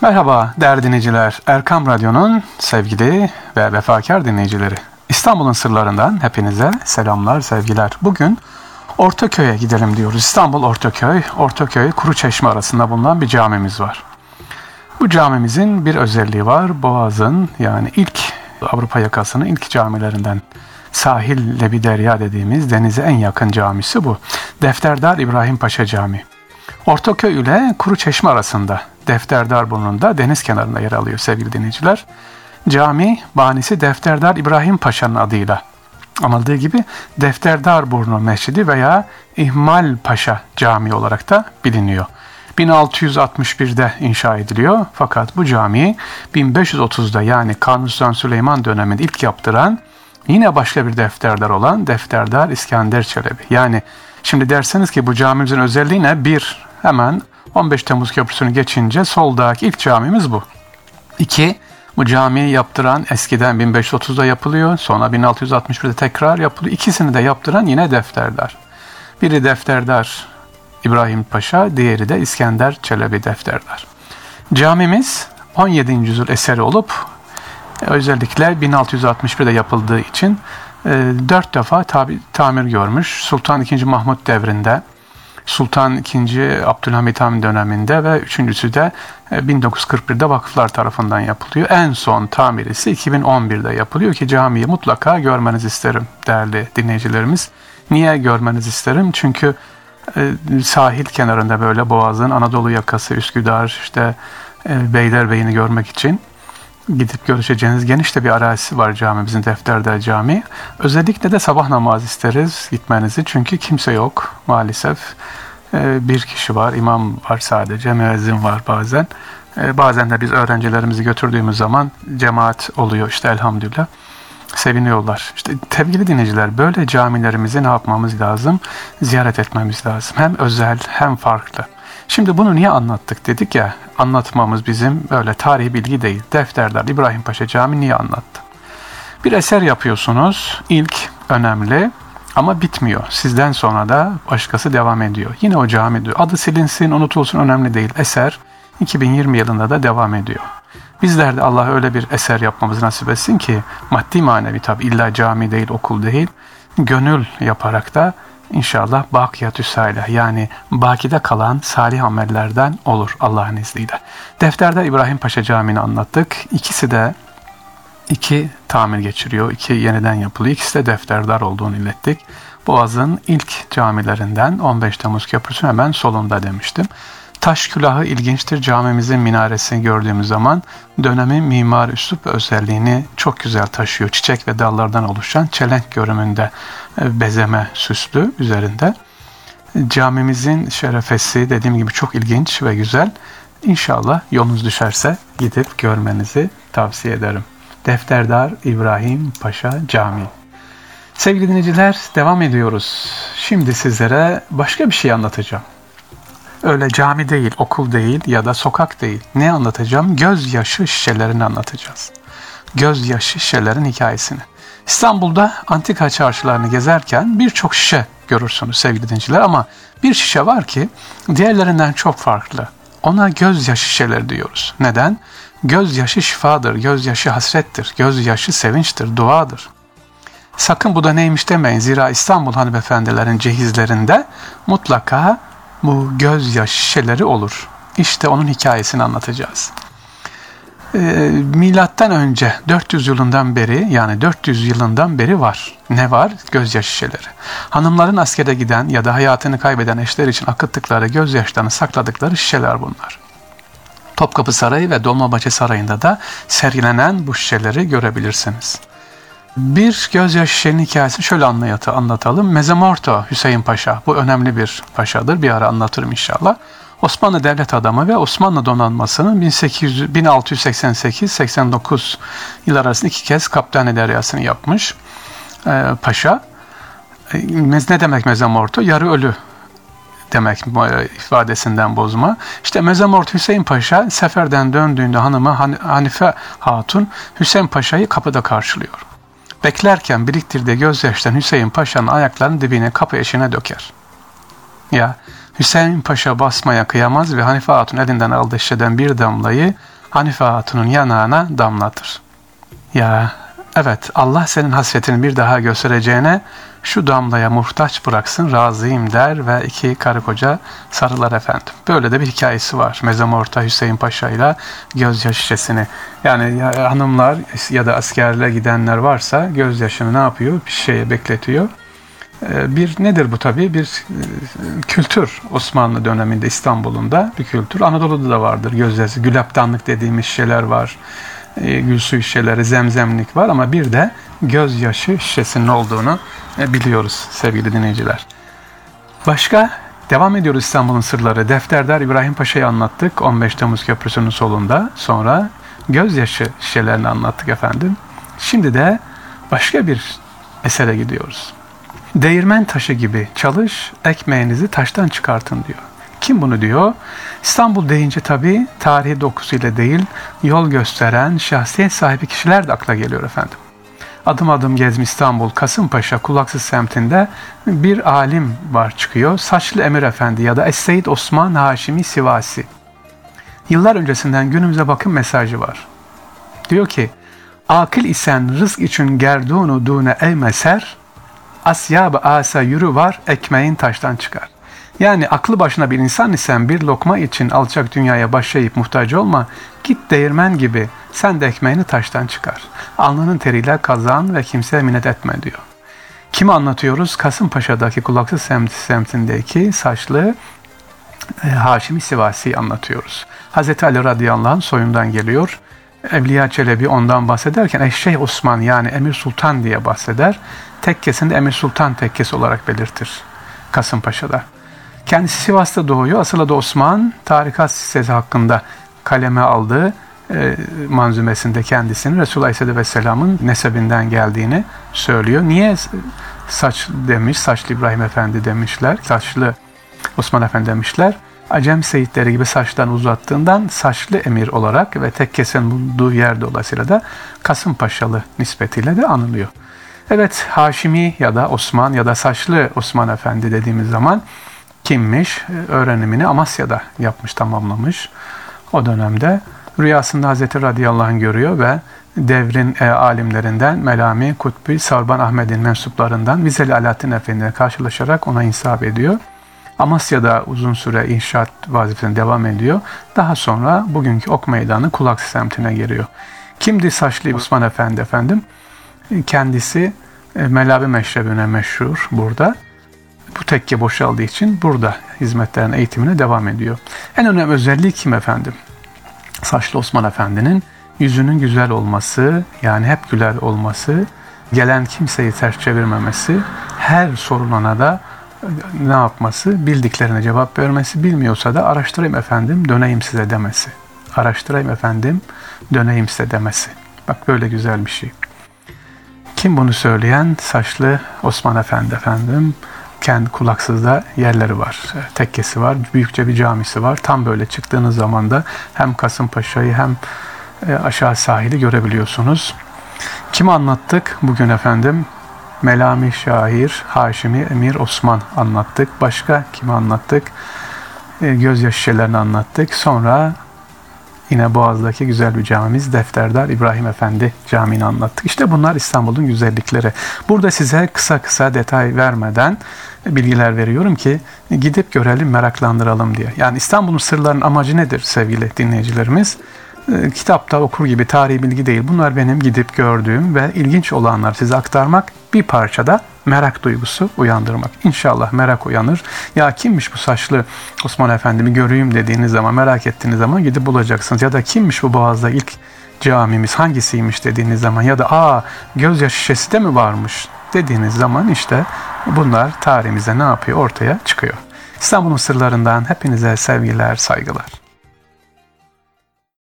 Merhaba değerli dinleyiciler. Erkam Radyo'nun sevgili ve vefakar dinleyicileri. İstanbul'un sırlarından hepinize selamlar, sevgiler. Bugün Ortaköy'e gidelim diyoruz. İstanbul Ortaköy, Ortaköy Kuruçeşme arasında bulunan bir camimiz var. Bu camimizin bir özelliği var. Boğaz'ın yani ilk Avrupa yakasının ilk camilerinden sahil Lebiderya dediğimiz denize en yakın camisi bu. Defterdar İbrahim Paşa Camii. Ortaköy ile Kuruçeşme arasında Defterdar burnunda deniz kenarında yer alıyor sevgili dinleyiciler. Cami banisi Defterdar İbrahim Paşa'nın adıyla anıldığı gibi Defterdar Burnu Mescidi veya İhmal Paşa Camii olarak da biliniyor. 1661'de inşa ediliyor fakat bu camiyi 1530'da yani Kanuni Sultan Süleyman döneminde ilk yaptıran yine başka bir defterdar olan Defterdar İskender Çelebi. Yani şimdi derseniz ki bu camimizin özelliği ne? Bir, hemen 15 Temmuz Köprüsü'nü geçince soldaki ilk camimiz bu. İki, bu camiyi yaptıran eskiden 1530'da yapılıyor. Sonra 1661'de tekrar yapılıyor. İkisini de yaptıran yine defterdar. Biri defterdar İbrahim Paşa, diğeri de İskender Çelebi defterdar. Camimiz 17. yüzyıl eseri olup özellikle 1661'de yapıldığı için e, dört defa tabi, tamir görmüş. Sultan II. Mahmut devrinde, Sultan II. Abdülhamit Han döneminde ve üçüncüsü de 1941'de e, vakıflar tarafından yapılıyor. En son tamir ise 2011'de yapılıyor ki camiyi mutlaka görmenizi isterim değerli dinleyicilerimiz. Niye görmenizi isterim? Çünkü e, sahil kenarında böyle Boğaz'ın Anadolu yakası, Üsküdar, işte e, Beylerbeyi'ni görmek için gidip görüşeceğiniz geniş de bir arazisi var camimizin Defterdar Camii. Özellikle de sabah namaz isteriz gitmenizi çünkü kimse yok maalesef. E, bir kişi var, imam var sadece, müezzin var bazen. E, bazen de biz öğrencilerimizi götürdüğümüz zaman cemaat oluyor işte elhamdülillah. Seviniyorlar. İşte sevgili dinleyiciler böyle camilerimizi ne yapmamız lazım? Ziyaret etmemiz lazım. Hem özel hem farklı. Şimdi bunu niye anlattık dedik ya, anlatmamız bizim böyle tarihi bilgi değil. Defterdar İbrahim Paşa Camii niye anlattı? Bir eser yapıyorsunuz, ilk önemli ama bitmiyor. Sizden sonra da başkası devam ediyor. Yine o cami diyor. Adı silinsin, unutulsun önemli değil. Eser 2020 yılında da devam ediyor. Bizler de Allah öyle bir eser yapmamızı nasip etsin ki maddi manevi tabi illa cami değil, okul değil, gönül yaparak da İnşallah bakiyatü salih yani bakide kalan salih amellerden olur Allah'ın izniyle. Defterde İbrahim Paşa Camii'ni anlattık. İkisi de iki tamir geçiriyor, iki yeniden yapılıyor. İkisi de defterdar olduğunu ilettik. Boğaz'ın ilk camilerinden 15 Temmuz Köprüsü hemen solunda demiştim. Taş külahı ilginçtir. Camimizin minaresini gördüğümüz zaman dönemin mimar üslup özelliğini çok güzel taşıyor. Çiçek ve dallardan oluşan çelenk görümünde e, bezeme süslü üzerinde. Camimizin şerefesi dediğim gibi çok ilginç ve güzel. İnşallah yolunuz düşerse gidip görmenizi tavsiye ederim. Defterdar İbrahim Paşa Camii. Sevgili dinleyiciler devam ediyoruz. Şimdi sizlere başka bir şey anlatacağım. Öyle cami değil, okul değil ya da sokak değil. Ne anlatacağım? Gözyaşı şişelerini anlatacağız. Gözyaşı şişelerin hikayesini. İstanbul'da antika çarşılarını gezerken birçok şişe görürsünüz sevgili dinciler ama bir şişe var ki diğerlerinden çok farklı. Ona gözyaşı şişeleri diyoruz. Neden? Gözyaşı şifadır, gözyaşı hasrettir, gözyaşı sevinçtir, duadır. Sakın bu da neymiş demeyin. Zira İstanbul hanımefendilerin cehizlerinde mutlaka bu gözyaş şişeleri olur. İşte onun hikayesini anlatacağız. Ee, milattan önce 400 yılından beri yani 400 yılından beri var. Ne var? Gözyaş şişeleri. Hanımların askere giden ya da hayatını kaybeden eşler için akıttıkları gözyaşlarını sakladıkları şişeler bunlar. Topkapı Sarayı ve Dolmabahçe Sarayı'nda da sergilenen bu şişeleri görebilirsiniz. Bir gözyaşı şişenin hikayesini şöyle anlayatı, anlatalım. Mezemorto Hüseyin Paşa, bu önemli bir paşadır. Bir ara anlatırım inşallah. Osmanlı devlet adamı ve Osmanlı donanmasının 1688-89 yıl arasında iki kez kaptan deryasını yapmış e, paşa. E, ne demek mezemorto? Yarı ölü demek e, ifadesinden bozma. İşte Mezamort Hüseyin Paşa seferden döndüğünde hanımı Hanife Hatun Hüseyin Paşa'yı kapıda karşılıyor. Beklerken biriktirdiği gözyaşlarını Hüseyin Paşa'nın ayaklarının dibine kapı eşine döker. Ya Hüseyin Paşa basmaya kıyamaz ve Hanife Hatun elinden aldığı şişeden bir damlayı Hanife Hatun'un yanağına damlatır. Ya evet Allah senin hasretini bir daha göstereceğine şu damlaya muhtaç bıraksın razıyım der ve iki karı koca sarılar efendim. Böyle de bir hikayesi var. Mezamorta Hüseyin Paşa ile gözyaşı şişesini. Yani ya, hanımlar ya da askerle gidenler varsa gözyaşını ne yapıyor? Bir şeye bekletiyor. Ee, bir nedir bu tabii? Bir e, kültür Osmanlı döneminde İstanbul'un da bir kültür. Anadolu'da da vardır gözyaşı. Gülaptanlık dediğimiz şeyler var. E, gül suyu şişeleri, zemzemlik var ama bir de gözyaşı şişesinin olduğunu e, biliyoruz sevgili dinleyiciler. Başka devam ediyoruz İstanbul'un sırları. Defterdar İbrahim Paşa'yı anlattık 15 Temmuz Köprüsü'nün solunda. Sonra gözyaşı şişelerini anlattık efendim. Şimdi de başka bir esere gidiyoruz. Değirmen taşı gibi çalış, ekmeğinizi taştan çıkartın diyor. Kim bunu diyor? İstanbul deyince tabii tarihi dokusuyla değil, yol gösteren, şahsiyet sahibi kişiler de akla geliyor efendim. Adım adım gezmi İstanbul, Kasımpaşa, Kulaksız semtinde bir alim var çıkıyor. Saçlı Emir Efendi ya da Es-Seyyid Osman Haşimi Sivasi. Yıllar öncesinden günümüze bakın mesajı var. Diyor ki, Akıl isen rızk için gerdunu dune eymeser, asyab asa yürü var, ekmeğin taştan çıkar. Yani aklı başına bir insan isen bir lokma için alçak dünyaya başlayıp muhtaç olma, git değirmen gibi sen de ekmeğini taştan çıkar. Alnının teriyle kazan ve kimseye minnet etme diyor. Kimi anlatıyoruz? Kasımpaşa'daki kulaksız semt, semtindeki saçlı e, Haşimi Sivasi anlatıyoruz. Hazreti Ali radıyallahu anh soyundan geliyor. Evliya Çelebi ondan bahsederken Eşşeyh Osman yani Emir Sultan diye bahseder. Tekkesinde Emir Sultan tekkesi olarak belirtir Kasımpaşa'da. Kendisi Sivas'ta doğuyor. Asıl adı Osman. Tarikat sitesi hakkında kaleme aldığı e, manzumesinde kendisinin Resulullah Aleyhisselatü Vesselam'ın nesebinden geldiğini söylüyor. Niye saç demiş, saçlı İbrahim Efendi demişler, saçlı Osman Efendi demişler. Acem seyitleri gibi saçtan uzattığından saçlı emir olarak ve tekkesin bulunduğu yer dolayısıyla da Kasımpaşalı nispetiyle de anılıyor. Evet Haşimi ya da Osman ya da saçlı Osman Efendi dediğimiz zaman kimmiş? Öğrenimini Amasya'da yapmış, tamamlamış. O dönemde rüyasında Hazreti radıyallahu anh görüyor ve devrin e, alimlerinden Melami, Kutbi, Sarban Ahmet'in mensuplarından Vizeli Alaaddin Efendi'ne karşılaşarak ona insaf ediyor. Amasya'da uzun süre inşaat vazifesine devam ediyor. Daha sonra bugünkü ok meydanı Kulak semtine geliyor. Kimdi Saçlı Osman Efendi efendim? Kendisi e, Melabi Meşrebine meşhur burada. Bu tekke boşaldığı için burada hizmetlerin eğitimine devam ediyor. En önemli özelliği kim efendim? Saçlı Osman Efendi'nin yüzünün güzel olması, yani hep güler olması, gelen kimseyi ters çevirmemesi, her sorununa da ne yapması, bildiklerine cevap vermesi, bilmiyorsa da araştırayım efendim, döneyim size demesi. Araştırayım efendim, döneyim size demesi. Bak böyle güzel bir şey. Kim bunu söyleyen? Saçlı Osman Efendi efendim. Kendi kulaksızda yerleri var. Tekkesi var. Büyükçe bir camisi var. Tam böyle çıktığınız zaman da hem Kasımpaşa'yı hem e, aşağı sahili görebiliyorsunuz. Kimi anlattık bugün efendim? Melami Şair, Haşimi Emir Osman anlattık. Başka kimi anlattık? E, gözyaşı şişelerini anlattık. Sonra yine Boğaz'daki güzel bir camimiz Defterdar İbrahim Efendi Camii'ni anlattık. İşte bunlar İstanbul'un güzellikleri. Burada size kısa kısa detay vermeden bilgiler veriyorum ki gidip görelim, meraklandıralım diye. Yani İstanbul'un sırlarının amacı nedir sevgili dinleyicilerimiz? E, kitapta okur gibi tarihi bilgi değil. Bunlar benim gidip gördüğüm ve ilginç olanlar size aktarmak bir parçada merak duygusu uyandırmak. İnşallah merak uyanır. Ya kimmiş bu saçlı Osman Efendimi göreyim dediğiniz zaman, merak ettiğiniz zaman gidip bulacaksınız. Ya da kimmiş bu Boğaz'da ilk camimiz hangisiymiş dediğiniz zaman ya da aa gözyaşı şişesi de mi varmış dediğiniz zaman işte bunlar tarihimize ne yapıyor ortaya çıkıyor. İstanbul'un sırlarından hepinize sevgiler, saygılar.